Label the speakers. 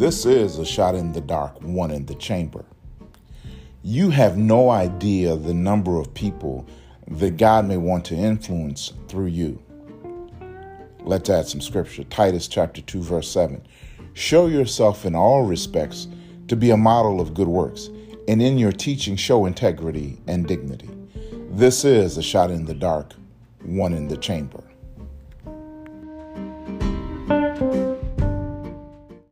Speaker 1: This is a shot in the dark, one in the chamber. You have no idea the number of people that God may want to influence through you. Let's add some scripture. Titus chapter 2 verse 7. Show yourself in all respects to be a model of good works, and in your teaching show integrity and dignity. This is a shot in the dark, one in the chamber.